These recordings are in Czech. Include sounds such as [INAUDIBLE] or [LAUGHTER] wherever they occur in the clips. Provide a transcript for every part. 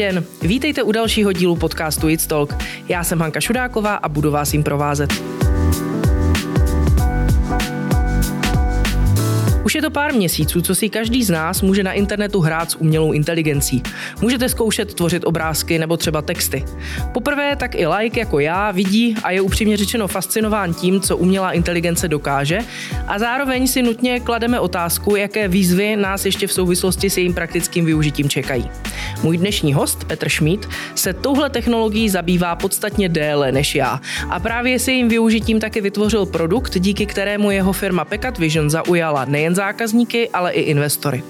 Den, vítejte u dalšího dílu podcastu It's Talk. Já jsem Hanka Šudáková a budu vás jim provázet. Už je to pár měsíců, co si každý z nás může na internetu hrát s umělou inteligencí. Můžete zkoušet tvořit obrázky nebo třeba texty. Poprvé tak i like jako já vidí a je upřímně řečeno fascinován tím, co umělá inteligence dokáže a zároveň si nutně klademe otázku, jaké výzvy nás ještě v souvislosti s jejím praktickým využitím čekají. Můj dnešní host, Petr Šmít, se touhle technologií zabývá podstatně déle než já a právě si jejím využitím taky vytvořil produkt, díky kterému jeho firma Pekat Vision zaujala nejen zákazníky, ale i investory.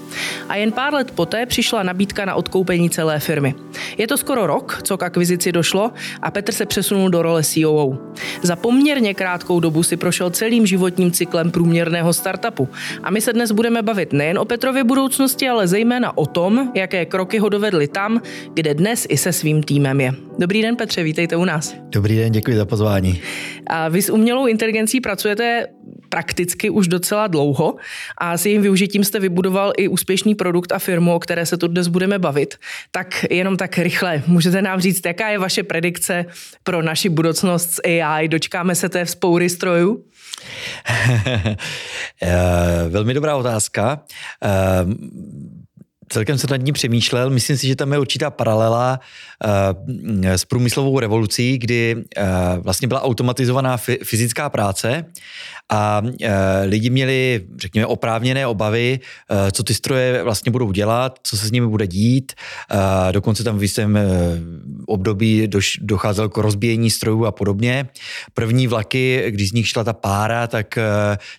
A jen pár let poté přišla nabídka na odkoupení celé firmy. Je to skoro rok, co k akvizici došlo a Petr se přesunul do role COO. Za poměrně krátkou dobu si prošel celým životním cyklem průměrného startupu. A my se dnes budeme bavit nejen o Petrově budoucnosti, ale zejména o tom, jaké kroky ho dovedly tam, kde dnes i se svým týmem je. Dobrý den, Petře, vítejte u nás. Dobrý den, děkuji za pozvání. A vy s umělou inteligencí pracujete prakticky už docela dlouho a s jejím využitím jste vybudoval i úspěšný produkt a firmu, o které se tu dnes budeme bavit. Tak jenom tak rychle, můžete nám říct, jaká je vaše predikce pro naši budoucnost s AI? Dočkáme se té vzpoury strojů? [LAUGHS] Eh, velmi dobrá otázka. Eh, celkem se nad ní přemýšlel. Myslím si, že tam je určitá paralela uh, s průmyslovou revolucí, kdy uh, vlastně byla automatizovaná fyzická práce a uh, lidi měli, řekněme, oprávněné obavy, co ty stroje vlastně budou dělat, co se s nimi bude dít. Dokonce tam v jistém období docházelo k rozbíjení strojů a podobně. První vlaky, když z nich šla ta pára, tak,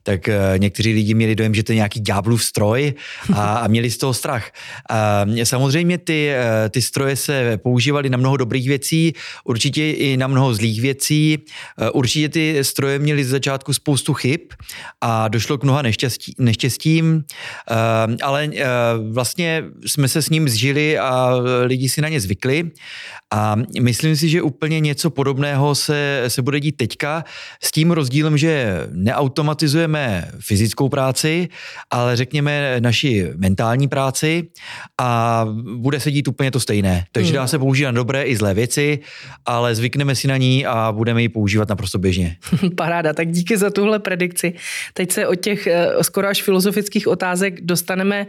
tak někteří lidi měli dojem, že to je nějaký ďáblův stroj a, a měli z toho strach. Samozřejmě ty, uh, ty stroje se používaly na mnoho dobrých věcí, určitě i na mnoho zlých věcí. Uh, určitě ty stroje měly z začátku spoustu chyb a došlo k mnoha neštěstí, neštěstím, uh, ale vlastně jsme se s ním zžili a lidi si na ně zvykli. A myslím si, že úplně něco podobného se, se bude dít teďka s tím rozdílem, že neautomatizujeme fyzickou práci, ale řekněme naši mentální práci a bude se dít úplně to stejné. Takže hmm. dá se použít na dobré i zlé věci, ale zvykneme si na ní a budeme ji používat naprosto běžně. [LAUGHS] Paráda, tak díky za tuhle predikci. Teď se od těch eh, skoro až filozofických otázek dostaneme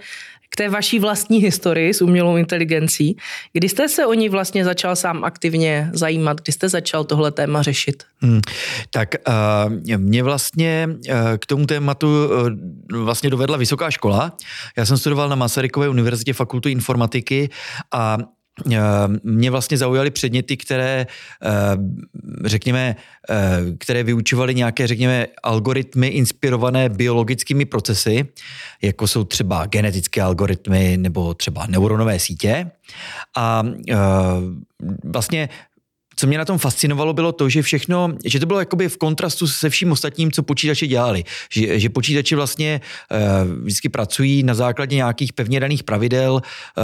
k té vaší vlastní historii s umělou inteligencí. Kdy jste se o ní vlastně začal sám aktivně zajímat? Kdy jste začal tohle téma řešit? Hmm, tak uh, mě vlastně uh, k tomu tématu uh, vlastně dovedla vysoká škola. Já jsem studoval na Masarykové univerzitě fakultu informatiky a mě vlastně zaujaly předměty, které, eh, řekněme, eh, které vyučovaly nějaké, řekněme, algoritmy inspirované biologickými procesy, jako jsou třeba genetické algoritmy nebo třeba neuronové sítě. A vlastně co mě na tom fascinovalo, bylo to, že všechno, že to bylo jakoby v kontrastu se vším ostatním, co počítače dělali. Že, že počítače vlastně uh, vždycky pracují na základě nějakých pevně daných pravidel, uh,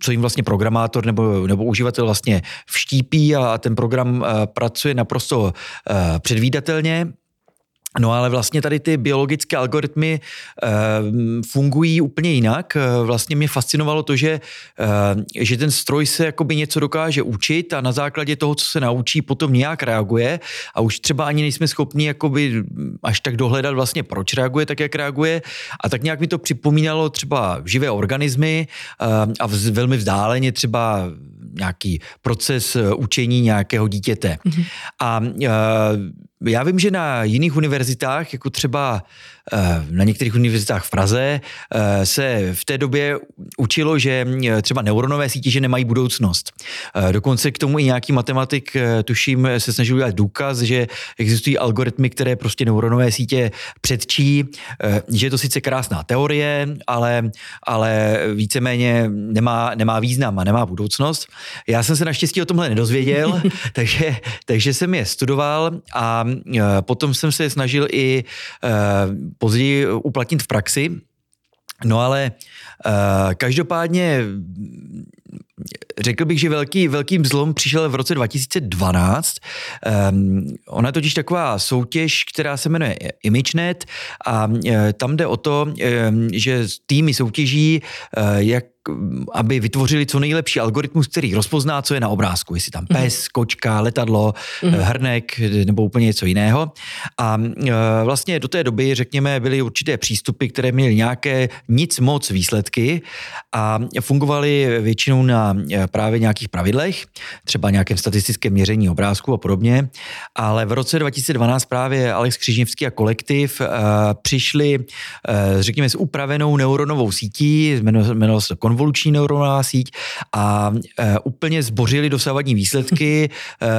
co jim vlastně programátor nebo, nebo uživatel vlastně vštípí a ten program uh, pracuje naprosto uh, předvídatelně No ale vlastně tady ty biologické algoritmy e, fungují úplně jinak. Eh, vlastně mě fascinovalo to, že, e, že ten stroj se jakoby něco dokáže učit a na základě toho, co se naučí, potom nějak reaguje a už třeba ani nejsme schopni jakoby až tak dohledat vlastně, proč reaguje tak, jak reaguje. A tak nějak mi to připomínalo třeba živé organismy e, a vz, velmi vzdáleně třeba nějaký proces učení nějakého dítěte. Mm-hmm. A e, já vím, že na jiných univerzitách, jako třeba na některých univerzitách v Praze eh, se v té době učilo, že eh, třeba neuronové sítě, že nemají budoucnost. Dokonce k tomu i nějaký matematik, tuším, se snažil udělat důkaz, že existují algoritmy, které prostě neuronové sítě předčí, že je to sice krásná teorie, ale, ale víceméně nemá, nemá význam a nemá budoucnost. Já jsem se naštěstí o tomhle nedozvěděl, [LAUGHS] takže, takže jsem je studoval a potom jsem se snažil i později uplatnit v praxi. No ale uh, každopádně řekl bych, že velký, velký zlom přišel v roce 2012. Um, ehm, ona je totiž taková soutěž, která se jmenuje ImageNet a uh, tam jde o to, um, že týmy soutěží, uh, jak aby vytvořili co nejlepší algoritmus, který rozpozná, co je na obrázku, jestli tam pes, kočka, letadlo, mm. hrnek nebo úplně něco jiného. A vlastně do té doby, řekněme, byly určité přístupy, které měly nějaké nic moc výsledky a fungovaly většinou na právě nějakých pravidlech, třeba nějakém statistickém měření obrázku a podobně. Ale v roce 2012 právě Alex Křižněvský a kolektiv přišli, řekněme, s upravenou neuronovou sítí, jmenovalo se konvoluční neuronová síť a úplně zbořili dosavadní výsledky,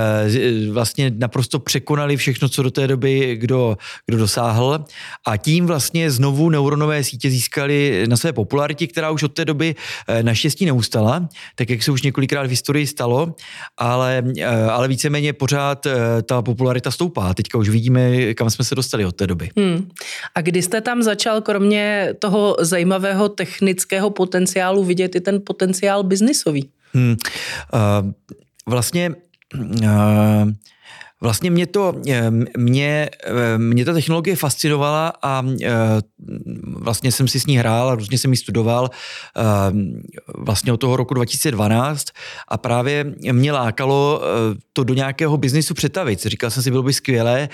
[LAUGHS] vlastně naprosto překonali všechno, co do té doby kdo, kdo dosáhl a tím vlastně znovu neuronové sítě získali na své popularitě, která už od té doby naštěstí neustala, tak jak se už několikrát v historii stalo, ale, e, ale víceméně pořád e, ta popularita stoupá. Teďka už vidíme, kam jsme se dostali od té doby. Hmm. A kdy jste tam začal, kromě toho zajímavého technického potenciálu, vidět i ten potenciál biznisový? Hmm. Uh, vlastně uh, Vlastně mě to, eh, mě, eh, mě ta technologie fascinovala a eh, vlastně jsem si s ní hrál a různě jsem ji studoval vlastně od toho roku 2012 a právě mě lákalo to do nějakého biznisu přetavit. Říkal jsem si, bylo by skvělé,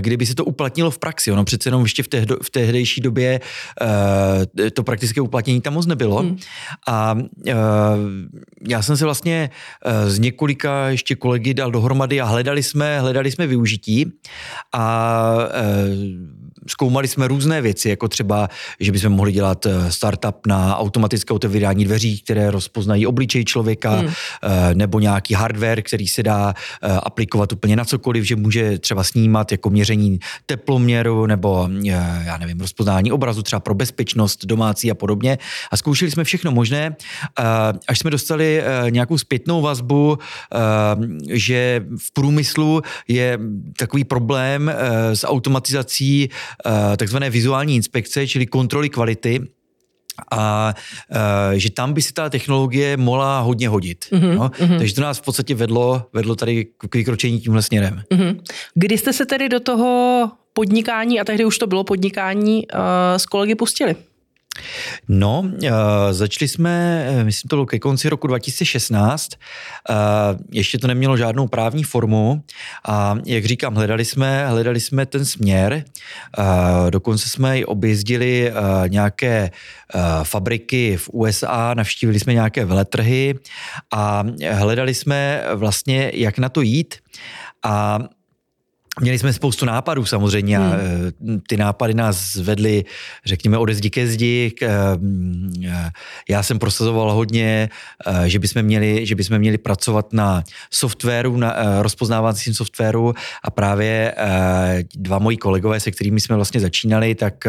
kdyby se to uplatnilo v praxi. Ono přece jenom ještě v, té, v tehdejší době to praktické uplatnění tam moc nebylo. Hmm. A já jsem se vlastně z několika ještě kolegy dal dohromady a hledali jsme, hledali jsme využití a e, zkoumali jsme různé věci, jako třeba, že bychom mohli dělat e, startup na automatické otevírání dveří, které rozpoznají obličej člověka, hmm. e, nebo nějaký hardware, který se dá e, aplikovat úplně na cokoliv, že může třeba snímat jako měření teploměru nebo já nevím, rozpoznání obrazu třeba pro bezpečnost domácí a podobně. A zkoušeli jsme všechno možné, až jsme dostali nějakou zpětnou vazbu, že v průmyslu je takový problém eh, s automatizací eh, takzvané vizuální inspekce, čili kontroly kvality a uh, že tam by si ta technologie mohla hodně hodit. Mm-hmm, no? mm-hmm. Takže to nás v podstatě vedlo, vedlo tady k vykročení tímhle směrem. Mm-hmm. Kdy jste se tedy do toho podnikání, a tehdy už to bylo podnikání, uh, s kolegy pustili? No, uh, začali jsme, eh, myslím, to bylo ke konci roku 2016. Uh, eh, ještě to nemělo žádnou právní formu a jak říkám, hledali jsme, hledali jsme ten směr. Uh, dokonce jsme i objezdili uh, nějaké uh, fabriky v USA, navštívili jsme nějaké veletrhy a hledali jsme vlastně, jak na to jít. A Měli jsme spoustu nápadů samozřejmě hmm. a eh, ty nápady nás vedly, řekněme, ode zdi ke zdi. Eh, eh, já jsem prosazoval hodně, že bychom měli, že bychom měli pracovat na softwaru, na rozpoznávacím softwaru a právě dva moji kolegové, se kterými jsme vlastně začínali, tak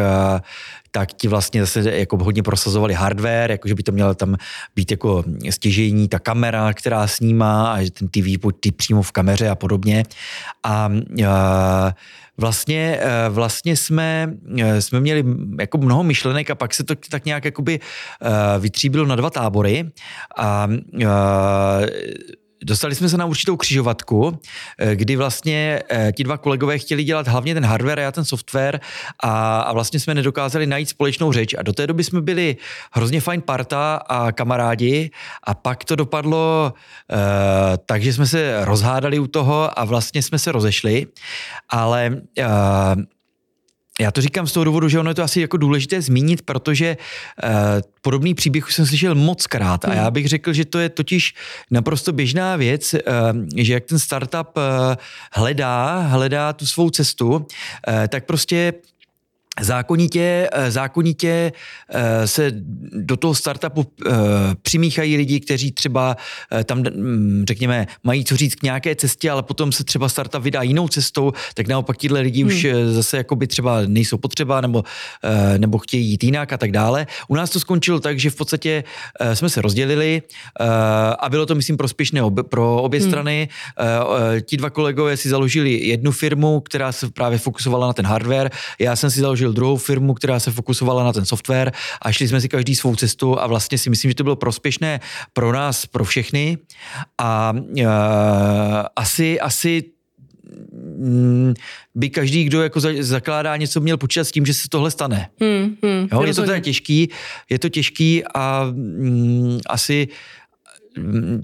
tak ti vlastně zase jako hodně prosazovali hardware, jako že by to mělo tam být jako stěžení, ta kamera, která snímá a že ten TV ty přímo v kameře a podobně. A a vlastně, vlastně jsme, jsme měli jako mnoho myšlenek a pak se to tak nějak jakoby vytříbilo na dva tábory a, a dostali jsme se na určitou křižovatku, eh, kdy vlastně eh, ti dva kolegové chtěli dělat hlavně ten hardware a já ten software a, a vlastně jsme nedokázali najít společnou řeč. A do té doby jsme byli hrozně fajn parta a kamarádi a pak to dopadlo uh, tak, že jsme se rozhádali u toho a vlastně jsme se rozešli, ale uh, já to říkám z toho důvodu, že ono je to asi jako důležité zmínit, protože uh, podobný příběh už jsem slyšel moc krát a hmm. já bych řekl, že to je totiž naprosto běžná věc, uh, že jak ten startup uh, hledá, hledá tu svou cestu, uh, tak prostě zákonitě, eh, zákonitě eh, se do toho startupu eh, přimíchají lidi, kteří třeba tam, mm, řekněme, mají co říct k nějaké cestě, ale potom se třeba startup vydá jinou cestou, tak naopak tíhle lidi hmm. už zase jakoby třeba nejsou potřeba nebo, nebo chtějí jít jinak a tak dále. U nás to skončilo tak, že v podstatě jsme se rozdělili a bylo to, myslím, prospěšné pro obě hmm. strany. Ti dva kolegové si založili jednu firmu, která se právě fokusovala na ten hardware. Já jsem si založil založil druhou firmu, která se fokusovala na ten software a šli jsme si každý svou cestu a vlastně si myslím, že to bylo prospěšné pro nás, pro všechny a uh, asi, asi mm, by každý, kdo jako zakládá něco, měl počítat s tím, že se tohle stane. Hmm, hmm, jo, je to teda těžký, je to těžký a mm, asi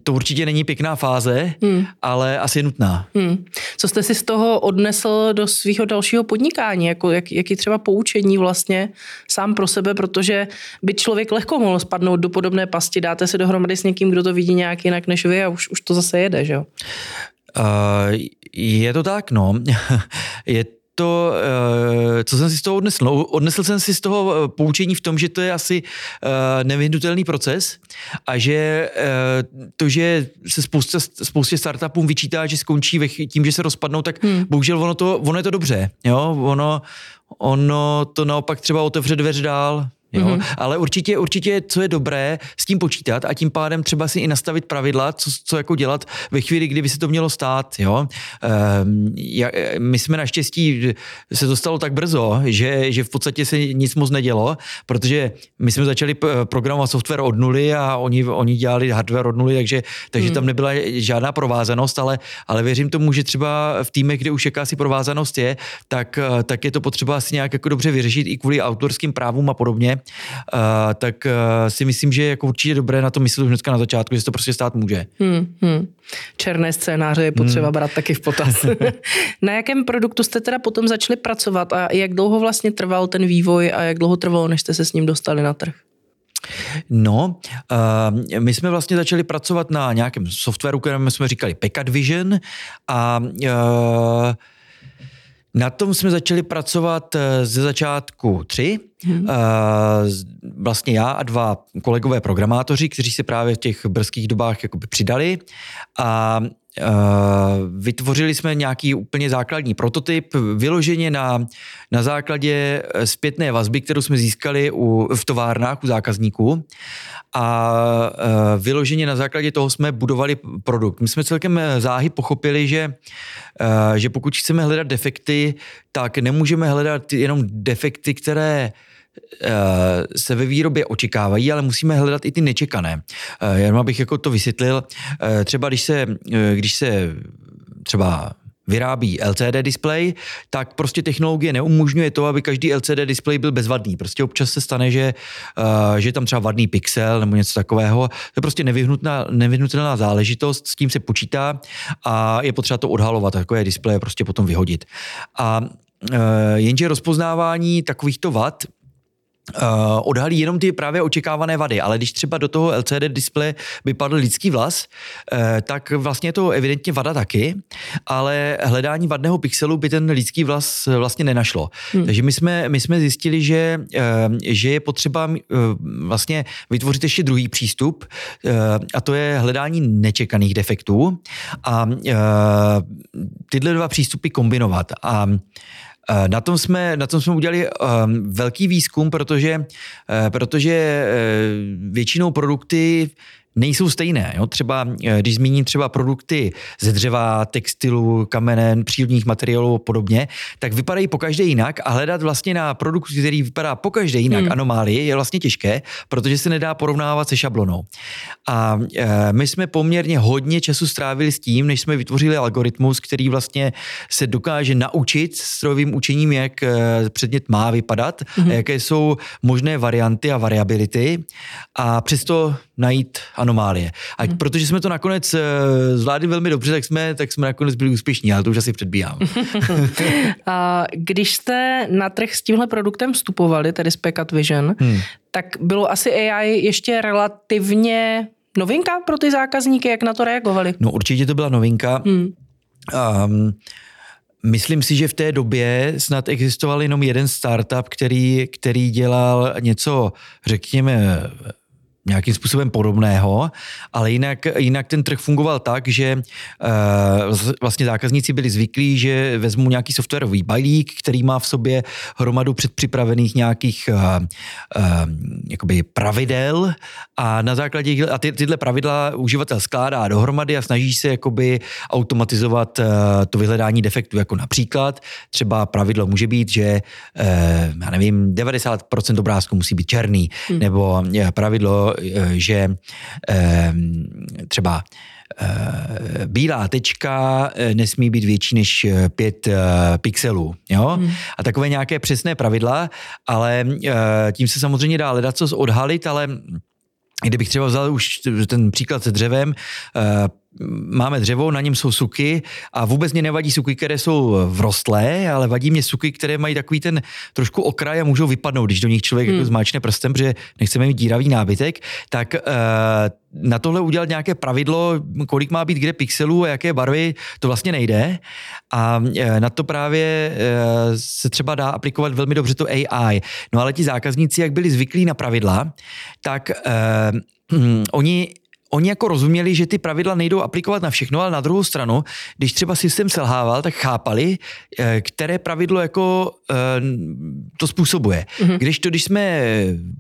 to určitě není pěkná fáze, hmm. ale asi nutná. Hmm. Co jste si z toho odnesl do svého dalšího podnikání? Jako, jak, jaký třeba poučení vlastně sám pro sebe, protože by člověk lehko mohl spadnout do podobné pasti, dáte se dohromady s někým, kdo to vidí nějak jinak než vy a už, už to zase jede, že jo? Uh, je to tak, no. [LAUGHS] je to, eh, co jsem si z toho odnesl? No, odnesl jsem si z toho eh, poučení v tom, že to je asi eh, nevyhnutelný proces a že to, že se spousta, spoustě startupům vyčítá, že skončí tím, že se rozpadnou, tak hmm. bohužel ono, to, ono je to dobře. Jo? Ono, ono to naopak třeba otevře dveře dál, Jo? Mm-hmm. Ale určitě, určitě, co je dobré, s tím počítat a tím pádem třeba si i nastavit pravidla, co, co jako dělat ve chvíli, kdy by se to mělo stát. Jo? Ehm, ja, my jsme naštěstí, se to stalo tak brzo, že, že v podstatě se nic moc nedělo, protože my jsme začali programovat software od nuly a oni, oni dělali hardware od nuly, takže, takže mm. tam nebyla žádná provázanost, ale, ale věřím tomu, že třeba v týmech, kde už jakási provázanost je, tak, tak je to potřeba asi nějak jako dobře vyřešit i kvůli autorským právům a podobně tak uh, si myslím, že je jako určitě dobré na to myslet už dneska na začátku, že se to prostě stát může. Hmm, hmm. Černé scénáře je potřeba hmm. brát taky v potaz. [LAUGHS] na jakém produktu jste teda potom začali pracovat a jak dlouho vlastně trval ten vývoj a jak dlouho trvalo, než jste se s ním dostali na trh? No, uh, my jsme vlastně začali pracovat na nějakém softwaru, kterému jsme říkali Packet Vision a uh, na tom jsme začali pracovat eh, ze začátku tři. Hmm. Vlastně já a dva kolegové programátoři, kteří se právě v těch brzkých dobách jakoby přidali a Eh, vytvořili jsme nějaký úplně základní prototyp, vyloženě na, na základě eh, zpětné vazby, kterou jsme získali u, v továrnách u zákazníků a eh, vyloženě na základě toho jsme budovali produkt. My jsme celkem záhy pochopili, že, že pokud chceme hledat defekty, tak nemůžeme hledat jenom defekty, které Eh, se ve výrobě očekávají, ale musíme hledat i ty nečekané. Eh, jenom abych jako to vysvětlil, eh, třeba když se, když se třeba vyrábí LCD display, tak prostě technologie neumožňuje to, aby každý LCD display byl bezvadný. Prostě občas se stane, že, že je tam třeba vadný pixel nebo něco takového. To je prostě nevyhnutelná záležitost, s tím se počítá a je potřeba to odhalovat, takové displeje prostě potom vyhodit. A jenže rozpoznávání takovýchto vad Uh, odhalí jenom ty právě očekávané vady, ale když třeba do toho LCD displeje by padl lidský vlas, uh, tak vlastně je to evidentně vada taky, ale hledání vadného pixelu by ten lidský vlas vlastně nenašlo. Hmm. Takže my jsme, my jsme zjistili, že, uh, že je potřeba vlastně vytvořit ještě druhý přístup a to je hledání nečekaných defektů a tyhle dva přístupy kombinovat. A Eh, na tom jsme, na tom jsme udělali um, velký výzkum, protože, uh, protože uh, většinou produkty nejsou stejné. Jo? Třeba, eh, když zmíním třeba produkty ze dřeva, textilu, kamenen, přírodních materiálů a podobně, tak vypadají pokaždé jinak a hledat vlastně na produkt, který vypadá pokaždé jinak hmm. anomálii je vlastně těžké, protože se nedá porovnávat se šablonou. A e, my jsme poměrně hodně času strávili s tím, než jsme vytvořili algoritmus, který vlastně se dokáže naučit strojovým učením, jak e, předmět má vypadat, hmm. a jaké jsou možné varianty a variability a přesto najít anomálie. A hmm. protože jsme to nakonec eh, zvládli velmi dobře, tak jsme, tak jsme nakonec byli úspěšní, ale to už asi předbíhám. [LAUGHS] a když jste na trh s tímhle produktem vstupovali, tedy s Packat Vision, hmm. tak bylo asi AI ještě relativně novinka pro ty zákazníky, jak na to reagovali? No určitě to byla novinka. Hmm. Um, Myslím si, že v té době snad existoval jenom jeden startup, který, který dělal něco, řekněme, nějakým způsobem podobného, ale jinak, jinak ten trh fungoval tak, že uh, vlastně zákazníci byli zvyklí, že vezmou nějaký softwarový balík, který má v sobě hromadu předpřipravených nějakých uh, uh, jakoby pravidel a na základě a ty, tyhle pravidla uživatel skládá dohromady a snaží se jakoby automatizovat uh, to vyhledání defektů, jako například třeba pravidlo může být, že uh, já nevím, 90% obrázku musí být černý, hmm. nebo pravidlo že třeba bílá tečka nesmí být větší než 5 pixelů. Jo? Hmm. A takové nějaké přesné pravidla, ale tím se samozřejmě dá hledat co odhalit, ale Kdybych třeba vzal už ten příklad se dřevem, máme dřevo, na něm jsou suky a vůbec mě nevadí suky, které jsou vrostlé, ale vadí mě suky, které mají takový ten trošku okraj a můžou vypadnout, když do nich člověk jako hmm. jako zmáčne prstem, protože nechceme mít díravý nábytek, tak uh, na tohle udělat nějaké pravidlo, kolik má být kde pixelů a jaké barvy, to vlastně nejde. A uh, na to právě uh, se třeba dá aplikovat velmi dobře to AI. No ale ti zákazníci, jak byli zvyklí na pravidla, tak uh, [CLEARS THROAT] oni oni jako rozuměli, že ty pravidla nejdou aplikovat na všechno, ale na druhou stranu, když třeba systém selhával, tak chápali, eh, které pravidlo jako eh, to způsobuje. Mm-hmm. Když to, když jsme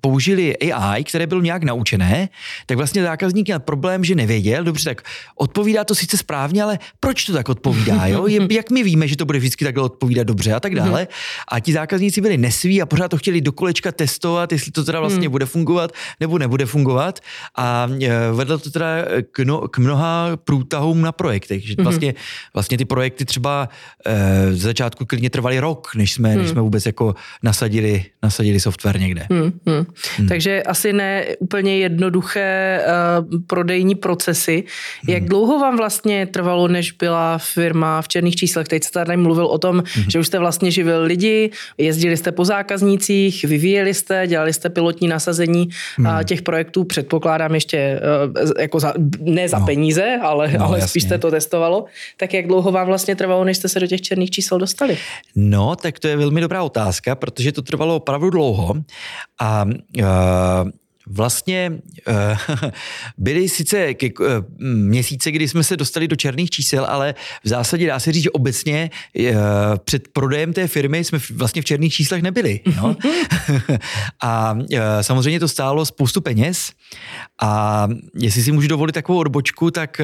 použili AI, které bylo nějak naučené, tak vlastně zákazník měl problém, že nevěděl, dobře, tak odpovídá to sice správně, ale proč to tak odpovídá, jo? [LAUGHS] Jak my víme, že to bude vždycky takhle odpovídat dobře a tak mhm. dále. Mm-hmm. A ti zákazníci byli nesví a pořád to chtěli do kolečka testovat, jestli to teda vlastně mm. bude fungovat nebo nebude fungovat. A eh, vedlo to teda k, no, k mnoha průtahům na projektech. Že mhm. vlastně, mm-hmm. vlastně ty projekty třeba e, z začátku klidně trvaly rok, než jsme, mm. než jsme vůbec jako nasadili, nasadili software někde. Mm, mm. Mm. Takže asi ne úplně jednoduché uh, prodejní procesy. Jak mm. dlouho vám vlastně trvalo, než byla firma v černých číslech? Teď jste tady mluvil o tom, mm. že už jste vlastně živil lidi, jezdili jste po zákaznících, vyvíjeli jste, dělali jste pilotní nasazení mm. uh, těch projektů, předpokládám ještě uh, jako za, ne za no. peníze, ale, no, ale spíš jste to testovalo. Tak jak dlouho vám vlastně trvalo, než jste se do těch černých čísel dostali? No, tak to je velmi dobrá otázka, protože to trvalo opravdu dlouho a uh, Vlastně uh, [LAUGHS] byly sice ke, uh, měsíce, kdy jsme se dostali do černých čísel, ale v zásadě dá se říct, že obecně uh, před prodejem té firmy jsme vlastně v černých číslech nebyli. No? [LAUGHS] a samozřejmě to stálo spoustu peněz a jestli si můžu dovolit takovou odbočku, tak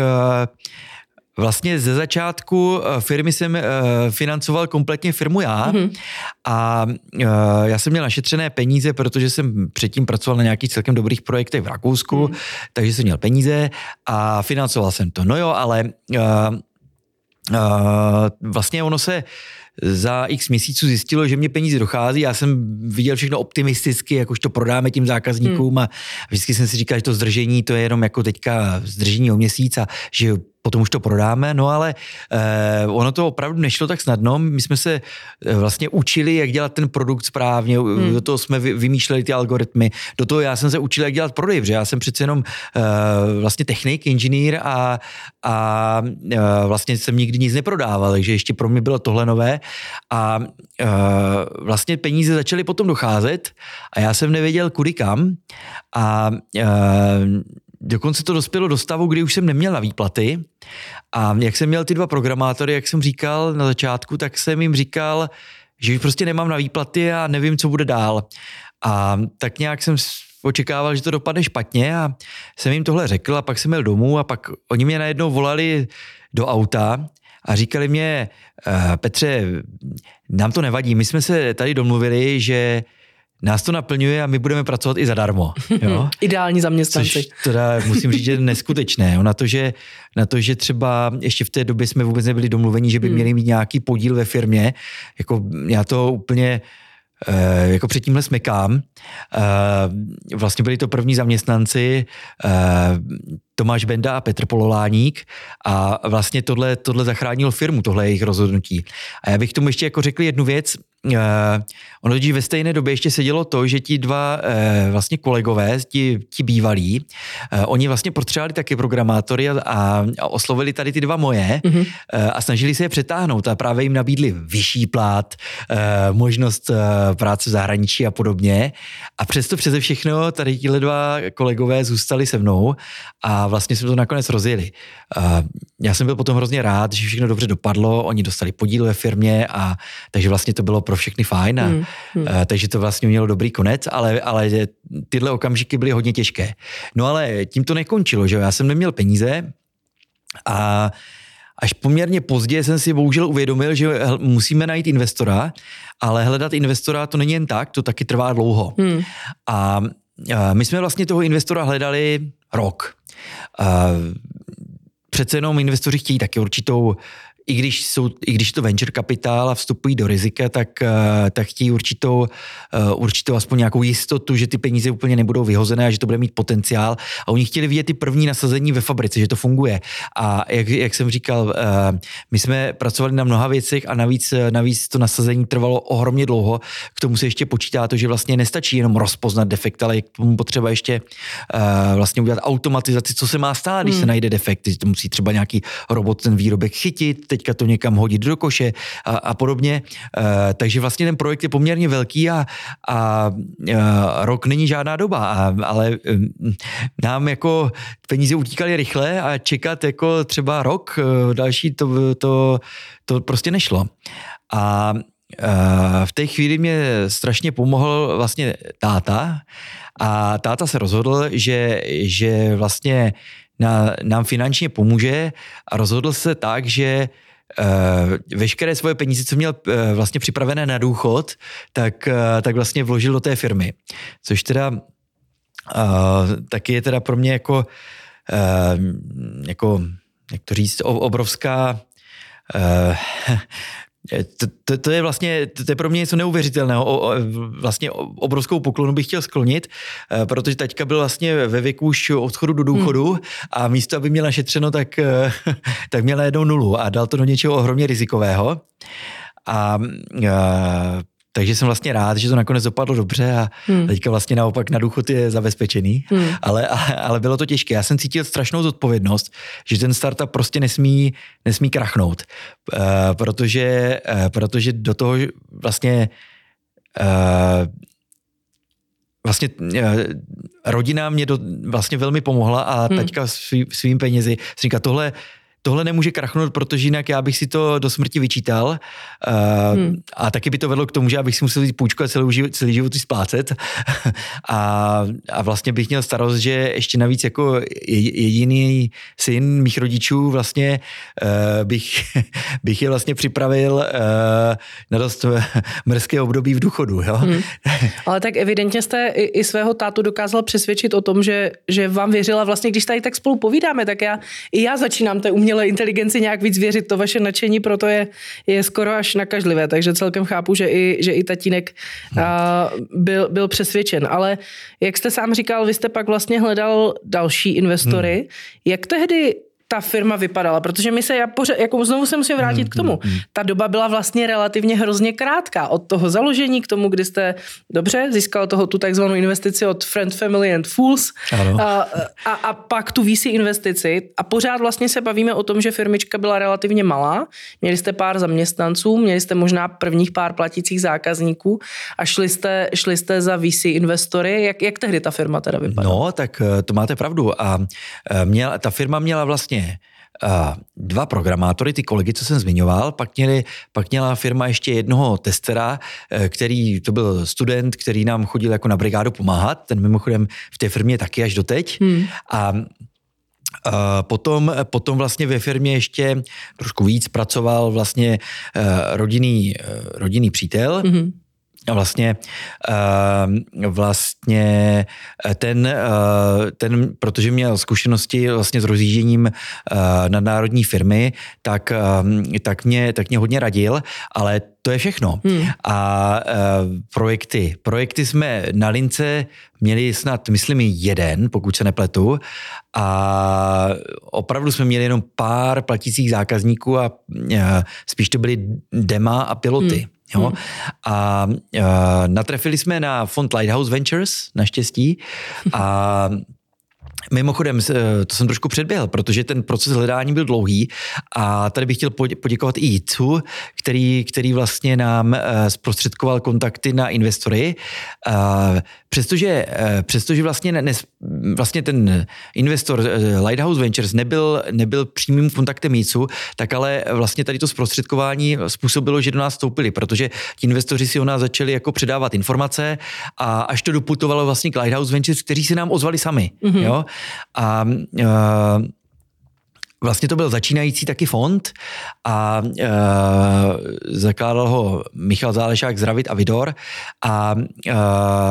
Vlastně ze začátku eh, firmy jsem eh, financoval kompletně firmu já mm-hmm. a eh, já jsem měl našetřené peníze, protože jsem předtím pracoval na nějakých celkem dobrých projektech v Rakousku, mm. takže jsem měl peníze a financoval jsem to. No jo, ale vlastně ono se za x měsíců zjistilo, že mě peníze dochází. Já jsem viděl všechno optimisticky, jak už to prodáme tím zákazníkům hmm. a vždycky jsem si říkal, že to zdržení to je jenom jako teďka zdržení o měsíc a že potom už to prodáme, no ale eh, ono to opravdu nešlo tak snadno. My jsme se eh, vlastně učili, jak dělat ten produkt správně, hmm. do toho jsme vy, vymýšleli ty algoritmy, do toho já jsem se učil, jak dělat prodej, protože já jsem přece jenom eh, vlastně technik, inženýr a, a eh, vlastně jsem nikdy nic neprodával, takže ještě pro mě bylo tohle nové a eh, vlastně peníze začaly potom docházet a já jsem nevěděl kudy kam a eh, dokonce to dospělo do stavu, kdy už jsem neměl na výplaty a jak jsem měl ty dva programátory, jak jsem říkal na začátku, tak jsem jim říkal, že už prostě nemám na výplaty a nevím, co bude dál. A tak nějak jsem očekával, že to dopadne špatně a jsem jim tohle řekl a pak jsem měl domů a pak oni mě najednou volali do auta a říkali mě, eh, Petře, nám to nevadí, my jsme se tady domluvili, že nás to naplňuje a my budeme pracovat i zadarmo. [LAUGHS] Jo? Ideální zaměstnanci. Což teda musím říct, že [LAUGHS] neskutečné. Jo? Na, to, že, na to, že třeba ještě v té době jsme vůbec nebyli domluveni, že by hmm. měli mít nějaký podíl ve firmě, jako já to úplně eh, jako před tímhle smekám. Eh, vlastně byli to první zaměstnanci, eh, Tomáš Benda a Petr Pololáník a vlastně tohle, tohle zachránilo firmu, tohle jejich rozhodnutí. A já bych tomu ještě jako řekl jednu věc, Uh, ono totiž ve stejné době ještě se dělo to, že ti dva uh, vlastně kolegové, ti, ti bývalí, uh, oni vlastně potřebovali taky programátory a, a, a oslovili tady ty dva moje mm-hmm. uh, a snažili se je přetáhnout a právě jim nabídli vyšší plát, uh, možnost uh, práce v zahraničí a podobně. A přesto přeze všechno tady tihle dva kolegové zůstali se mnou a vlastně jsme to nakonec rozjeli. Já jsem byl potom hrozně rád, že všechno dobře dopadlo, oni dostali podíl ve firmě a takže vlastně to bylo pro všechny fajn a, hmm, hmm. A, takže to vlastně mělo dobrý konec, ale, ale tyhle okamžiky byly hodně těžké. No ale tím to nekončilo, že já jsem neměl peníze a až poměrně pozdě jsem si bohužel uvědomil, že musíme najít investora, ale hledat investora to není jen tak, to taky trvá dlouho. Hmm. A my jsme vlastně toho investora hledali rok. Přece jenom investoři chtějí taky určitou i když, jsou, i když to venture kapitál a vstupují do rizika, tak, eh, tak chtějí určitou, eh, určitou aspoň nějakou jistotu, že ty peníze úplně nebudou vyhozené a že to bude mít potenciál. A oni chtěli vidět ty první nasazení ve fabrice, že to funguje. A jak, jak jsem říkal, eh, my jsme pracovali na mnoha věcech a navíc, navíc to nasazení trvalo ohromně dlouho. K tomu se ještě počítá to, že vlastně nestačí jenom rozpoznat defekt, ale je k tomu potřeba ještě vlastně udělat automatizaci, co se má stát, když hmm. se najde defekt. To musí třeba nějaký robot ten výrobek chytit, teďka to někam hodit do koše a, a podobně. E, takže vlastně ten projekt je poměrně velký a, a e, rok není žádná doba, a, ale e, nám jako peníze utíkaly rychle a čekat jako třeba rok e, další, to, to, to prostě nešlo. A v té chvíli mě strašně pomohl vlastně táta a táta se rozhodl, že, že vlastně na, nám finančně pomůže a rozhodl se tak, že veškeré svoje peníze, co měl uh, vlastně připravené na důchod, tak, uh, tak vlastně vložil do té firmy. Což teda taky je teda pro mě jako, jako jak to říct, obrovská to, to, to je vlastně, to je pro mě něco neuvěřitelného. O, o, vlastně obrovskou poklonu bych chtěl sklonit, eh, protože taťka byl vlastně ve věku už odchodu do důchodu hmm. a místo, aby měl našetřeno, tak, eh, [LAUGHS] tak měl jednou nulu a dal to do něčeho ohromně rizikového. A, a eh, takže jsem vlastně rád, že to nakonec dopadlo dobře a hmm. teďka vlastně naopak na důchod je zabezpečený, hmm. ale, ale bylo to těžké. Já jsem cítil strašnou zodpovědnost, že ten startup prostě nesmí, nesmí krachnout, uh, protože, uh, protože do toho vlastně uh, vlastně rodina mě do, vlastně velmi pomohla a hmm. teďka svý, svým penězi říká, tohle tohle nemůže krachnout, protože jinak já bych si to do smrti vyčítal uh, hmm. a taky by to vedlo k tomu, že abych si musel jít půjčku a celou, celý život splácet [LAUGHS] a, a vlastně bych měl starost, že ještě navíc jako jediný syn mých rodičů vlastně uh, bych, [LAUGHS] bych je vlastně připravil uh, na dost mrzké období v důchodu. Jo? Hmm. [LAUGHS] Ale tak evidentně jste i, i svého tátu dokázal přesvědčit o tom, že, že vám věřila vlastně, když tady tak spolu povídáme, tak já i já začínám té umět umělé inteligenci nějak víc věřit. To vaše nadšení proto je, je skoro až nakažlivé, takže celkem chápu, že i, že i tatínek a, byl, byl přesvědčen. Ale jak jste sám říkal, vy jste pak vlastně hledal další investory. Hmm. Jak tehdy ta firma vypadala, protože my se, já pořád, jako znovu se musím vrátit k tomu. Mm, mm, mm. Ta doba byla vlastně relativně hrozně krátká. Od toho založení k tomu, kdy jste, dobře, získal toho tu takzvanou investici od Friend, Family and Fools a, a, a pak tu VC investici a pořád vlastně se bavíme o tom, že firmička byla relativně malá. Měli jste pár zaměstnanců, měli jste možná prvních pár platících zákazníků a šli jste, šli jste za VC investory. Jak, jak tehdy ta firma teda vypadala? No, tak eh, to máte pravdu. A eh, měla, ta firma měla vlastně uh, dva programátory, ty kolegy, co jsem zmiňoval, pak, měli, pak měla firma ještě jednoho testera, uh, který, to byl student, který nám chodil jako na brigádu pomáhat, ten mimochodem v té firmě taky až doteď. Hmm. A Uh, potom, potom vlastně ve firmě ještě trošku víc pracoval vlastně rodinný, rodinný přítel, mm-hmm vlastně, uh, vlastně ten, uh, ten, protože měl zkušenosti vlastně s rozjížením uh, nadnárodní firmy, tak, uh, tak, mě, tak mě hodně radil, ale to je všechno. Hmm. A projekty. Projekty jsme na lince měli snad, myslím, jeden, pokud se nepletu. A opravdu jsme měli jenom pár platících zákazníků a spíš to byly dema a piloty. Hmm. Jo? Hmm. A, a natrefili jsme na fond Lighthouse Ventures, naštěstí, a Mimochodem, to jsem trošku předběhl, protože ten proces hledání byl dlouhý a tady bych chtěl poděkovat i Jicu, který, který vlastně nám eh, zprostředkoval kontakty na investory. Přestože, eh, přestože vlastně, ne, vlastně ten investor eh, Lighthouse Ventures nebyl, nebyl přímým kontaktem Jicu, tak ale vlastně tady to zprostředkování způsobilo, že do nás vstoupili, protože ti investoři si o nás začali jako předávat informace a až to doputovalo vlastně k Lighthouse Ventures, kteří se nám ozvali sami. Mm-hmm. Jo? A, a Vlastně to byl začínající taky fond a e, zakládal ho Michal Zálešák z Ravit a Vidor a e,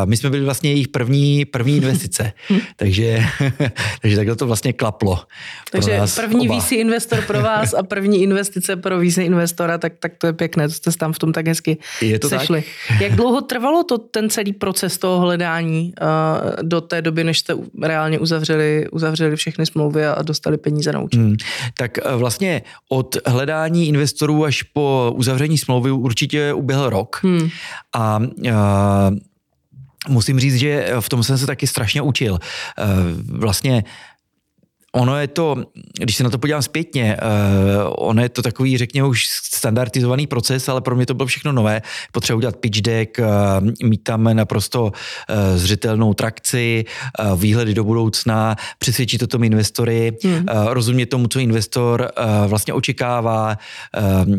my jsme byli vlastně jejich první, první investice. [LAUGHS] takže, [LAUGHS] takže takhle to vlastně klaplo. Takže první oba. VC investor pro vás a první investice pro VC investora, tak, tak to je pěkné, to jste tam v tom tak hezky je to sešli. Tak? Jak dlouho trvalo to ten celý proces toho hledání uh, do té doby, než jste reálně uzavřeli, uzavřeli všechny smlouvy a dostali peníze na účet? Hmm tak eh, vlastně od hledání investorů až po uzavření smlouvy určitě uběhl rok. Hmm. A uh, musím říct, že v tom jsem se taky strašně učil. Uh, vlastně ono je to, když se na to podívám zpětně, uh, ono je to takový, řekněme, už standardizovaný proces, ale pro mě to bylo všechno nové. Potřeba udělat pitch deck, uh, mít tam naprosto uh, zřetelnou trakci, uh, výhledy do budoucna, přesvědčit o tom investory, hmm. uh, rozumět tomu, co investor uh, vlastně očekává, uh,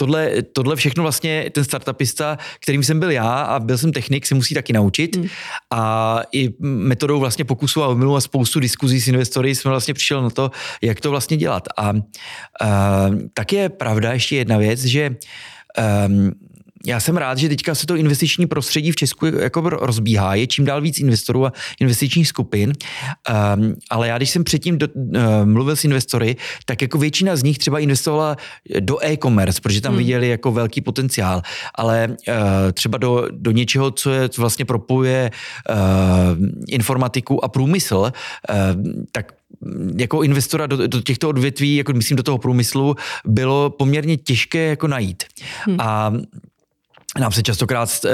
tohle, tohle všechno vlastně ten startupista, kterým jsem byl já a byl jsem technik, se musí taky naučit. Hmm. A i metodou vlastně pokusu a omylu a spoustu diskuzí s investory jsme vlastně přišel na to, jak to vlastně dělat. A, a tak je pravda ještě jedna věc, že um, já jsem rád, že teďka se to investiční prostředí v Česku jako rozbíhá, je čím dál víc investorů a investičních skupin, um, ale já když jsem předtím do, uh, mluvil s investory, tak jako většina z nich třeba investovala do e-commerce, protože tam hmm. viděli jako velký potenciál, ale uh, třeba do, do něčeho, co je co vlastně propojuje uh, informatiku a průmysl, uh, tak jako investora do, do těchto odvětví, jako myslím do toho průmyslu, bylo poměrně těžké jako najít. Hmm. A nám se častokrát uh,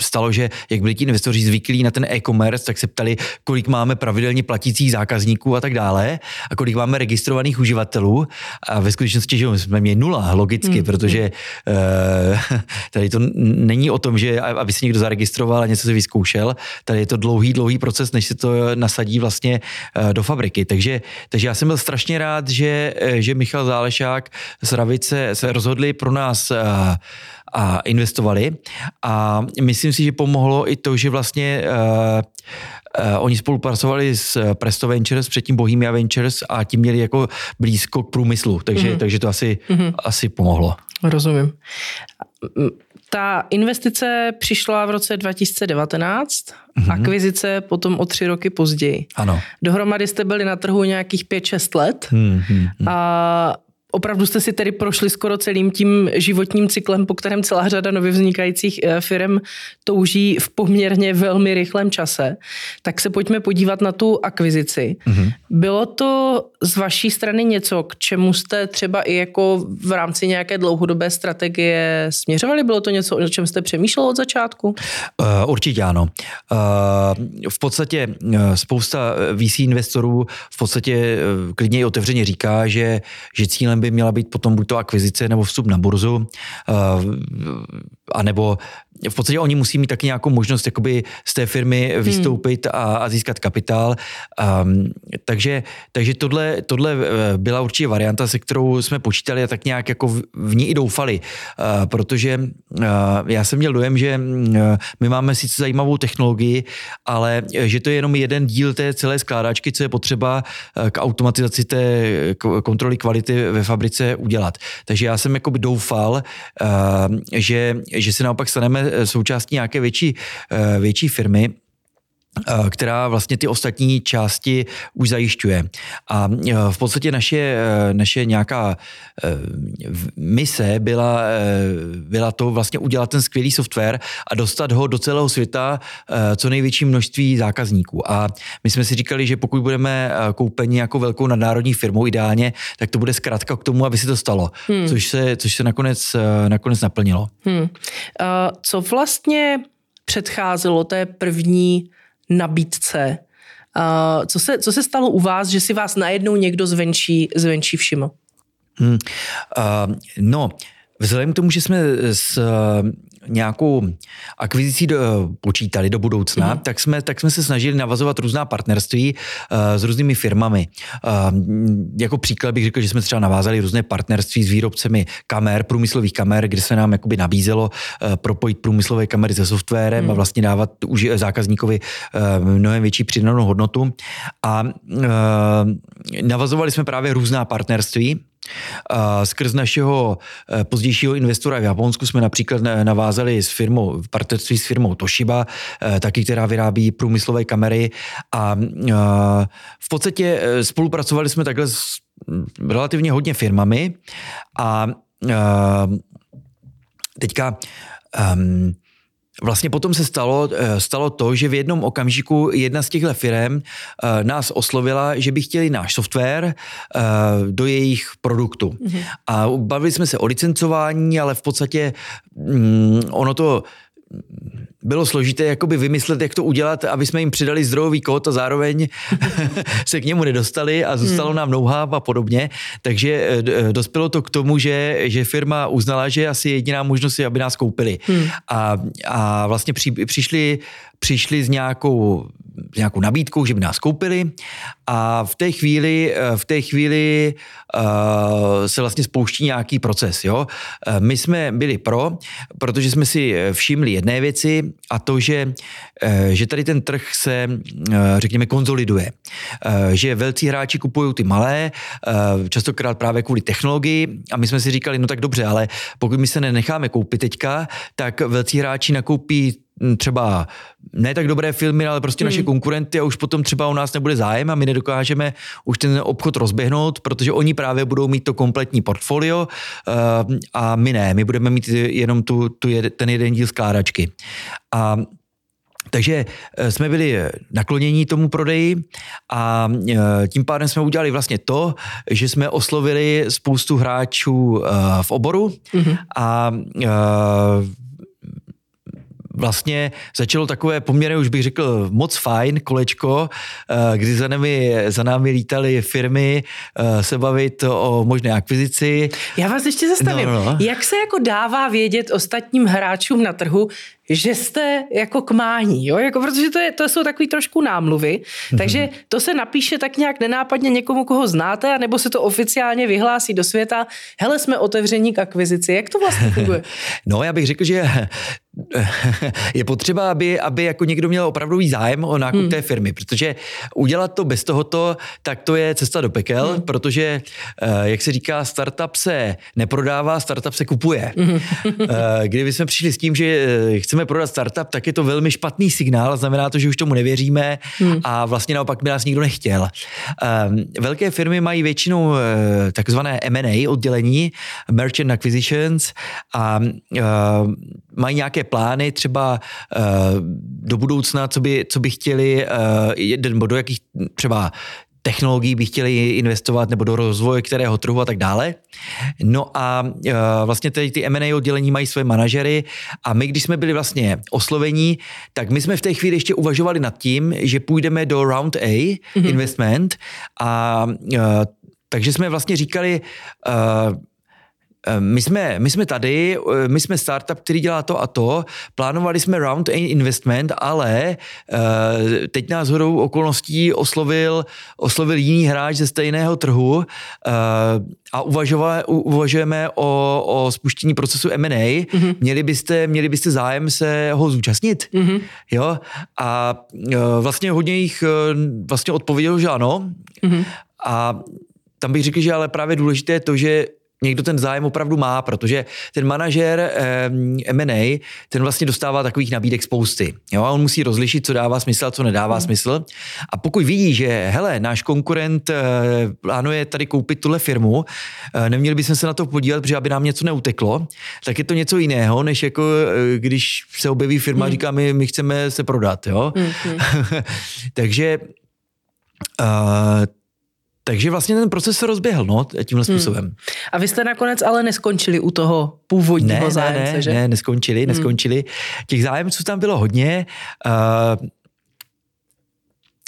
stalo, že jak byli ti investoři zvyklí na ten e-commerce, tak se ptali, kolik máme pravidelně platících zákazníků a tak dále a kolik máme registrovaných uživatelů a ve skutečnosti, že jsme měli nula, logicky, mm. protože uh, [LAUGHS] tady to není o tom, že aby se někdo zaregistroval a něco se vyzkoušel, tady je to dlouhý, dlouhý proces, než se to nasadí vlastně uh, do fabriky. Takže, takže já jsem byl strašně rád, že, že Michal Zálešák z Ravice se rozhodli pro nás a investovali. A myslím si, že pomohlo i to, že vlastně uh, Uh, oni spolupracovali s Presto Ventures, předtím Bohemia Ventures a ti měli jako blízko k průmyslu, takže, mm-hmm. takže to asi, mm-hmm. asi pomohlo. Rozumím. Ta investice přišla v roce 2019, mm-hmm. akvizice potom o tři roky později. Ano. Dohromady jste byli na trhu nějakých 5-6 let mm-hmm. a Opravdu jste si tedy prošli skoro celým tím životním cyklem, po kterém celá řada nově vznikajících eh, firm touží v poměrně velmi rychlém čase. Tak se pojďme podívat na tu akvizici. Mm-hmm. Bylo to z vaší strany něco, k čemu jste třeba i jako v rámci nějaké dlouhodobé strategie směřovali? Bylo to něco, o čem jste přemýšlel od začátku? Uh, určitě ano. Uh, v podstatě uh, spousta VC investorů v podstatě uh, klidně i otevřeně říká, že, že cílem by by měla být potom buď to akvizice nebo vstup na burzu, anebo v podstatě oni musí mít taky nějakou možnost jakoby z té firmy hmm. vystoupit hmm. a, a získat kapitál. Um, takže, takže tohle, tohle eh, byla určitě varianta, se kterou jsme počítali a tak nějak jako v, v ní i doufali, uh, protože uh, já jsem měl dojem, že uh, my máme sice zajímavou technologii, ale že to je jenom jeden díl té celé skládačky, co je potřeba k automatizaci té kontroly kvality ve fabrice udělat. Takže já jsem jakoby doufal, uh, že, že se naopak staneme Eh, součástí nějaké větší, eh, větší firmy, eh, která vlastně ty ostatní části už zajišťuje. A v podstatě naše, naše nějaká mise byla, byla to vlastně udělat ten skvělý software a dostat ho do celého světa co největší množství zákazníků. A my jsme si říkali, že pokud budeme koupeni jako velkou nadnárodní firmou ideálně, tak to bude zkrátka k tomu, aby se to stalo, hmm. což se, což se nakonec, nakonec naplnilo. Hmm. Uh, co vlastně předcházelo té první nabídce? Uh, co, se, co se stalo u vás, že si vás najednou někdo zvenčí, zvenčí všiml? Hmm. Uh, no, Vzhledem k tomu, že jsme s nějakou akvizicí do, počítali do budoucna, mm. tak, jsme, tak jsme se snažili navazovat různá partnerství uh, s různými firmami. Uh, jako příklad bych řekl, že jsme třeba navázali různé partnerství s výrobcemi kamer, průmyslových kamer, kde se nám jakoby nabízelo uh, propojit průmyslové kamery se softwarem mm. a vlastně dávat už zákazníkovi uh, mnohem větší přidanou hodnotu. A uh, navazovali jsme právě různá partnerství, Skrz našeho eh, pozdějšího investora v Japonsku jsme například navázali s firmou, v partnerství s firmou Toshiba, eh, taky která vyrábí průmyslové kamery. A eh, v podstatě spolupracovali jsme takhle s relativně hodně firmami. A teďka um, Vlastně potom se stalo, eh, stalo to, že v jednom okamžiku jedna z těchto firm eh, nás oslovila, že by chtěli náš software eh, do jejich produktu. Mm-hmm. A bavili jsme se o licencování, ale v podstatě mm, ono to bylo složité jakoby vymyslet, jak to udělat, aby jsme jim přidali zdrojový kód a zároveň [LAUGHS] se k němu nedostali a zůstalo hmm. nám know a podobně. Takže eh, eh, dospělo to k tomu, že, že firma uznala, že asi jediná možnost je, aby nás koupili. Hmm. A, a vlastně při, přišli, přišli s nějakou nějakou nabídkou, že by nás koupili a v té chvíli, eh, v té chvíli uh, se vlastně spouští nějaký proces. Jo? Uh, my jsme byli pro, protože jsme si všimli jedné věci a to, že, že tady ten trh se, řekněme, konzoliduje. Že velcí hráči kupují ty malé, častokrát právě kvůli technologii a my jsme si říkali, no tak dobře, ale pokud my se nenecháme koupit teďka, tak velcí hráči nakoupí třeba ne tak dobré filmy, ale prostě hmm. naše konkurenty a už potom třeba u nás nebude zájem a my nedokážeme už ten obchod rozběhnout, protože oni právě budou mít to kompletní portfolio uh, a my ne, my budeme mít jenom tu, tu jed, ten jeden díl skládačky. A takže eh, jsme byli naklonění tomu prodeji a eh, tím pádem jsme udělali vlastně to, že jsme oslovili spoustu hráčů v oboru mm-hmm. a vlastně začalo takové poměrně, už bych řekl, moc fajn kolečko, eh, kdy za námi, za námi lítali firmy eh, se bavit o možné akvizici. Já vás ještě zastavím. No, no. Jak se jako dává vědět ostatním hráčům na trhu, že jste jako kmání, jo? Jako, protože to, je, to jsou takový trošku námluvy, mm-hmm. takže to se napíše tak nějak nenápadně někomu, koho znáte, nebo se to oficiálně vyhlásí do světa, hele, jsme otevření k akvizici. Jak to vlastně funguje? [LAUGHS] no, já bych řekl, že [LAUGHS] je potřeba, aby, aby jako někdo měl opravdový zájem o nákup hmm. té firmy, protože udělat to bez tohoto, tak to je cesta do pekel, hmm. protože, eh, jak se říká, startup se neprodává, startup se kupuje. Hmm. Kdyby jsme přišli s tím, že eh, chceme prodat startup, tak je to velmi špatný signál, znamená to, že už tomu nevěříme hmm. a vlastně naopak by nás nikdo nechtěl. Ehm, velké firmy mají většinou eh, takzvané M&A oddělení, Merchant Acquisitions a mají nějaké plány třeba uh, do budoucna, co by, co by chtěli, nebo do jakých třeba technologií by chtěli investovat nebo do rozvoje kterého trhu a tak dále. No a uh, vlastně tady ty M&A oddělení mají své manažery a my, když jsme byli vlastně oslovení, tak my jsme v té chvíli ještě uvažovali nad tím, že půjdeme do Round A mm-hmm. investment a uh, takže jsme vlastně říkali, uh, my jsme, my jsme tady, eh, my jsme startup, který dělá to a to, plánovali jsme round A investment, ale eh, teď nás hodou okolností oslovil, oslovil jiný hráč ze stejného trhu a uvažujeme o, o spuštění procesu M&A. Mm-hmm. Měli, byste, měli byste zájem se ho zúčastnit? Mm-hmm. Jo? A vlastně hodně jich vlastně odpovědělo, že ano. Mm-hmm. A tam bych řekl, že ale právě důležité je to, že někdo ten zájem opravdu má, protože ten manažer eh, M&A, ten vlastně dostává takových nabídek spousty. Jo? A on musí rozlišit, co dává smysl a co nedává hmm. smysl. A pokud vidí, že hele, náš konkurent eh, plánuje tady koupit tuhle firmu, eh, neměli bychom se na to podívat, protože aby nám něco neuteklo, tak je to něco jiného, než jako eh, když se objeví firma hmm. a říká, my, my chceme se prodat. Jo? Hmm. [LAUGHS] Takže uh, takže vlastně ten proces se rozběhl no, tímhle hmm. způsobem. Hmm. A vy jste nakonec ale neskončili u toho původního ne, zájemce, ne, že? Ne, neskončili, hmm. neskončili. Těch zájemců tam bylo hodně. Uh,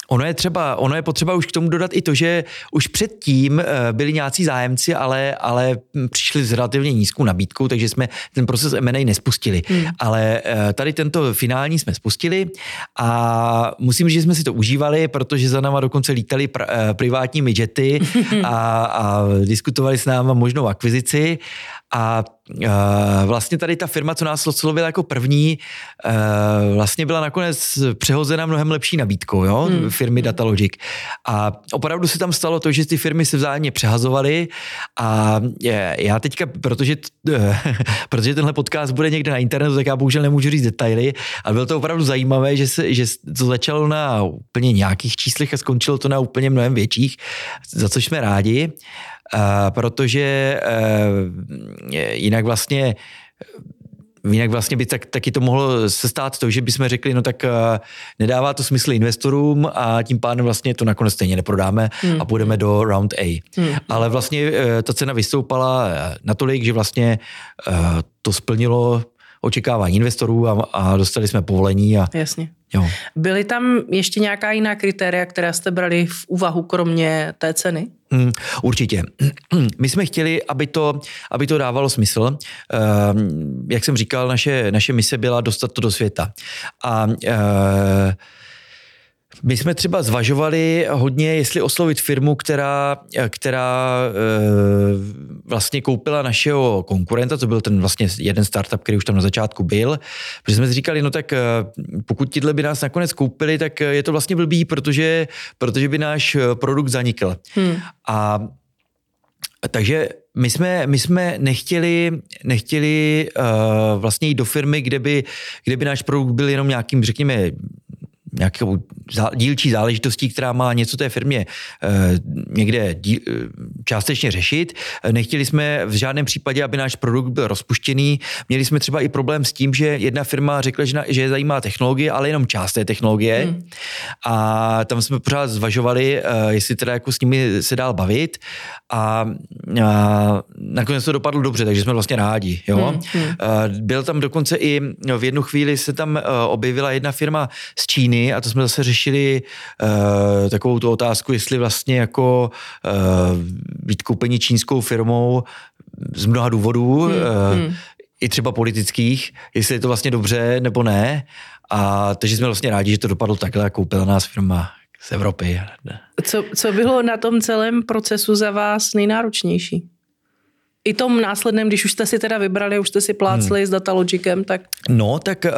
Ono je třeba, ono je potřeba už k tomu dodat i to, že už předtím eh, byli nějací zájemci, ale, ale přišli s relativně nízkou nabídkou, takže jsme ten proces M&A nespustili. Hmm. Ale eh, tady tento finální jsme spustili a musím říct, že jsme si to užívali, protože za náma dokonce lítali pr- eh, privátní midgety [LAUGHS] a, a diskutovali s náma možnou akvizici a uh, vlastně tady ta firma, co nás oslovila jako první, uh, vlastně byla nakonec přehozena mnohem lepší nabídkou, jo, hmm. firmy Datalogic. A opravdu se tam stalo to, že ty firmy se vzájemně přehazovaly a je, já teďka, protože, uh, [LAUGHS] protože tenhle podcast bude někde na internetu, tak já bohužel nemůžu říct detaily, ale bylo to opravdu zajímavé, že, se, že to začalo na úplně nějakých číslech a skončilo to na úplně mnohem větších, za což jsme rádi. Protože uh, jinak vlastně Jinak vlastně by tak, taky to mohlo se stát to, že bychom řekli, no tak uh, nedává to smysl investorům a tím pádem vlastně to nakonec stejně neprodáme hmm. a půjdeme do round A. Hmm. Ale vlastně uh, ta cena vystoupala natolik, že vlastně uh, to splnilo očekávání investorů a, a dostali jsme povolení. A, Jasně. Jo. Byly tam ještě nějaká jiná kritéria, která jste brali v úvahu, kromě té ceny? Hmm, určitě. [CLEARS THROAT] My jsme chtěli, aby to, aby to dávalo smysl. Uh, jak jsem říkal, naše, naše mise byla dostat to do světa. A uh, my jsme třeba zvažovali hodně, jestli oslovit firmu, která, která e, vlastně koupila našeho konkurenta, to byl ten vlastně jeden startup, který už tam na začátku byl, protože jsme si říkali, no tak e, pokud tihle by nás nakonec koupili, tak je to vlastně blbý, protože, protože by náš produkt zanikl. Hmm. A takže my jsme, my jsme nechtěli, nechtěli uh, vlastně jít do firmy, kde by, kde by náš produkt byl jenom nějakým, řekněme, nějakou dílčí záležitostí, která má něco té firmě eh, někde díl, eh, částečně řešit. Nechtěli jsme v žádném případě, aby náš produkt byl rozpuštěný. Měli jsme třeba i problém s tím, že jedna firma řekla, že, na, že je zajímá technologie, ale jenom část té technologie. Hmm. A tam jsme pořád zvažovali, eh, jestli teda jako s nimi se dál bavit. A, a nakonec to dopadlo dobře, takže jsme vlastně rádi. Jo? Hmm. Hmm. Byl tam dokonce i v jednu chvíli se tam objevila jedna firma z Číny, A to jsme zase řešili uh, takovou tu otázku, jestli vlastně jako uh, být koupení čínskou firmou z mnoha důvodů, hmm, uh, hmm. i třeba politických, jestli je to vlastně dobře nebo ne. A takže jsme vlastně rádi, že to dopadlo takhle a koupila nás firma z Evropy. Co, co bylo na tom celém procesu za vás nejnáročnější? I tom následném, když už jste si teda vybrali, už jste si plácli hmm. s Datalogicem, tak... No, tak uh,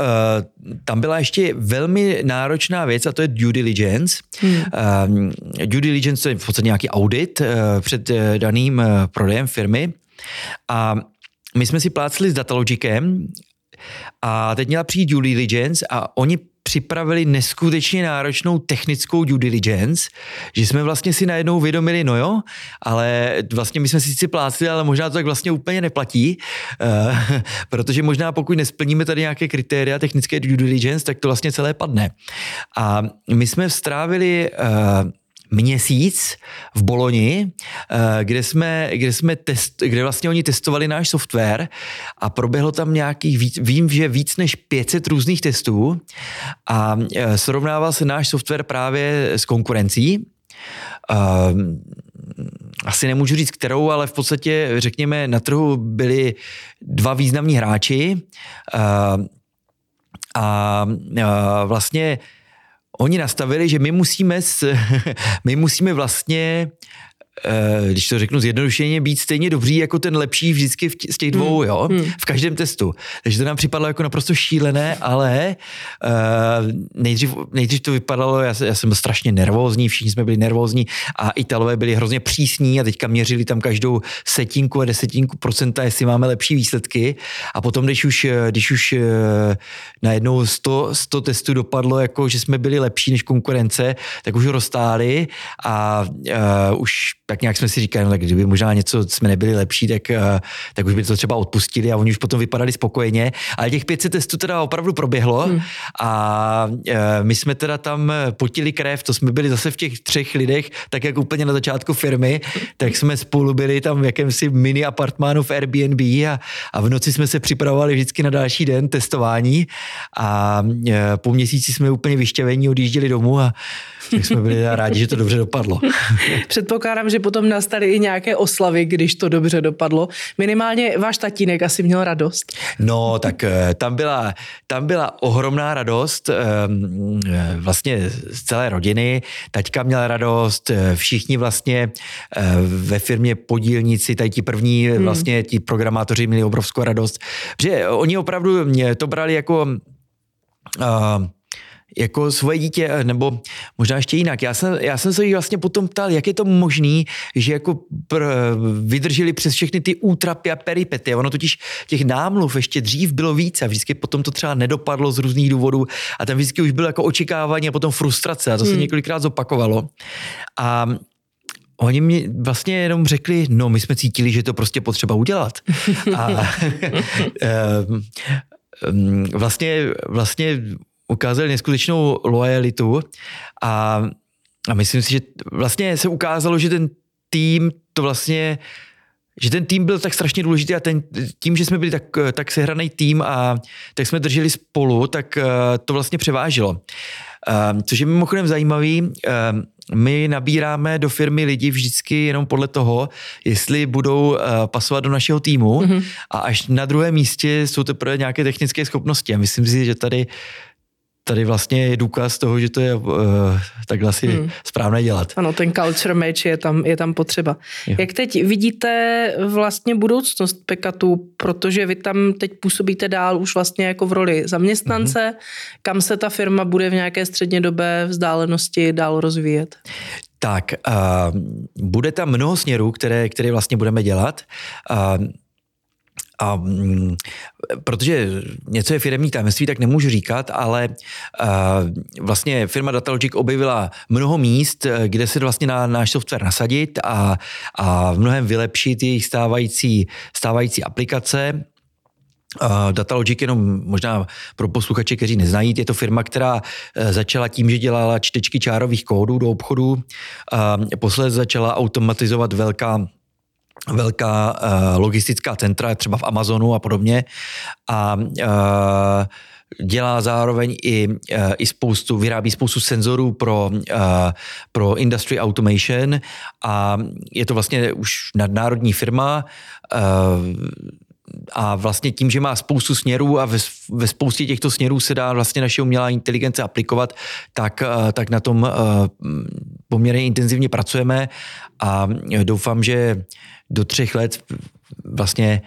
tam byla ještě velmi náročná věc a to je due diligence. Hmm. Uh, due diligence to je v podstatě nějaký audit uh, před uh, daným uh, prodejem firmy a my jsme si plácli s Datalogicem a teď měla přijít due diligence a oni připravili neskutečně náročnou technickou due diligence, že jsme vlastně si najednou vědomili, no jo, ale vlastně my jsme si sice plácli, ale možná to tak vlastně úplně neplatí, uh, [LAUGHS] protože možná pokud nesplníme tady nějaké kritéria technické due diligence, tak to vlastně celé padne. A my jsme strávili uh, měsíc v Boloni, eh, kde jsme, kde jsme test, kde vlastně oni testovali náš software a proběhlo tam nějakých, víc, vím, že víc než 500 různých testů a eh, srovnával se náš software právě s konkurencí. Uh, asi nemůžu říct kterou, ale v podstatě, řekněme, na trhu byli dva významní hráči a vlastně oni nastavili, že my musíme, s, [LAUGHS] my musíme vlastně když to řeknu zjednodušeně, být stejně dobří jako ten lepší vždycky v z těch dvou, hmm. jo, hmm. v každém testu. Takže to nám připadlo jako naprosto šílené, ale uh, nejdřív, nejdřív to vypadalo, já, já jsem byl strašně nervózní, všichni jsme byli nervózní a Italové byli hrozně přísní a teďka měřili tam každou setinku a desetinku procenta, jestli máme lepší výsledky a potom, když už, když už uh, najednou 100, 100 testů dopadlo, jako že jsme byli lepší než konkurence, tak už rozstáli a uh, už tak nějak jsme si říkali, no, tak kdyby možná něco jsme nebyli lepší, tak, uh, tak už by to třeba odpustili a oni už potom vypadali spokojeně. Ale těch 500 testů teda opravdu proběhlo hmm. a uh, my jsme teda tam potili krev, to jsme byli zase v těch třech lidech, tak jak úplně na začátku firmy, tak jsme spolu byli tam v jakémsi mini apartmánu v Airbnb a, a v noci jsme se připravovali vždycky na další den testování a po měsíci jsme úplně vyštěvení odjížděli domů a tak jsme byli rádi, že to dobře dopadlo. [LAUGHS] Předpokládám, že potom nastaly i nějaké oslavy, když to dobře dopadlo. Minimálně váš tatínek asi měl radost. No, tak eh, tam byla, tam byla ohromná radost ehm, eh, vlastně z celé rodiny. Taťka měla radost, eh, všichni vlastně ve firmě podílníci, tady ti první hmm. vlastně ti programátoři měli obrovskou radost, že oni opravdu mě to brali jako uh, jako svoje dítě, eh, nebo možná ještě jinak. Já jsem, já jsem se jí vlastně potom ptal, jak je to možný, že jako pr, vydrželi přes všechny ty útrapy a peripety. Ono totiž těch námluv ještě dřív bylo více a vždycky potom to třeba nedopadlo z různých důvodů a tam vždycky už bylo jako očekávání a potom frustrace a to hmm. se několikrát zopakovalo. A Oni mi vlastně jenom řekli, no my jsme cítili, že to prostě potřeba udělat. A [LAUGHS] [LAUGHS] vlastně, vlastně ukázali neskutečnou loajalitu a, a myslím si, že vlastně se ukázalo, že ten tým to vlastně že ten tým byl tak strašně důležitý a ten, tím, že jsme byli tak, tak sehraný tým a tak jsme drželi spolu, tak uh, to vlastně převážilo. Uh, což je mimochodem zajímavý, uh, my nabíráme do firmy lidi vždycky jenom podle toho, jestli budou pasovat do našeho týmu mm-hmm. a až na druhém místě jsou teprve nějaké technické schopnosti. A myslím si, že tady tady vlastně je důkaz toho, že to je uh, takhle asi hmm. správné dělat. Ano, ten culture match je tam, je tam potřeba. Jo. Jak teď vidíte vlastně budoucnost Pekatu, protože vy tam teď působíte dál už vlastně jako v roli zaměstnance, hmm. kam se ta firma bude v nějaké střednědobé vzdálenosti dál rozvíjet? Tak, uh, bude tam mnoho směrů, které, které vlastně budeme dělat. Uh, a mm, protože něco je firmní tajemství, tak nemůžu říkat, ale uh, vlastně firma Datalogic objevila mnoho míst, kde se vlastně na náš software nasadit a, a v mnohem vylepšit jejich stávající, stávající aplikace. Uh, Datalogic jenom možná pro posluchače, kteří neznají, je to firma, která uh, začala tím, že dělala čtečky čárových kódů do obchodu, uh, posledně začala automatizovat velká velká uh, logistická centra, třeba v Amazonu a podobně. A uh, dělá zároveň i, uh, i spoustu, vyrábí spoustu senzorů pro, pro industry automation a je to vlastně už nadnárodní firma, a vlastně tím, že má spoustu směrů a ve, ve spoustě těchto směrů se dá vlastně naše umělá inteligence aplikovat, tak, tak na tom poměrně intenzivně pracujeme a doufám, že do třech let vlastně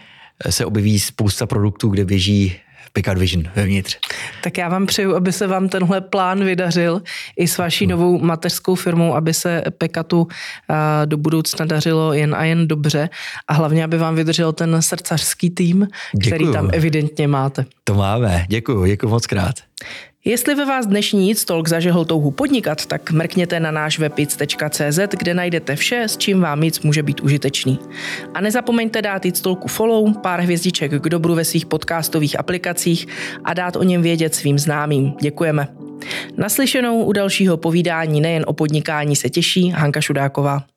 se objeví spousta produktů, kde běží Picard Vision vevnitř. Tak já vám přeju, aby se vám tenhle plán vydařil i s vaší novou mateřskou firmou, aby se Pekatu do budoucna dařilo jen a jen dobře a hlavně, aby vám vydržel ten srdcařský tým, který děkuju. tam evidentně máte. To máme, děkuji, děkuji moc krát. Jestli ve vás dnešní Eats Talk zažehl touhu podnikat, tak mrkněte na náš web kde najdete vše, s čím vám Eats může být užitečný. A nezapomeňte dát Eats Talku follow, pár hvězdiček k dobru ve svých podcastových aplikacích a dát o něm vědět svým známým. Děkujeme. Naslyšenou u dalšího povídání nejen o podnikání se těší Hanka Šudáková.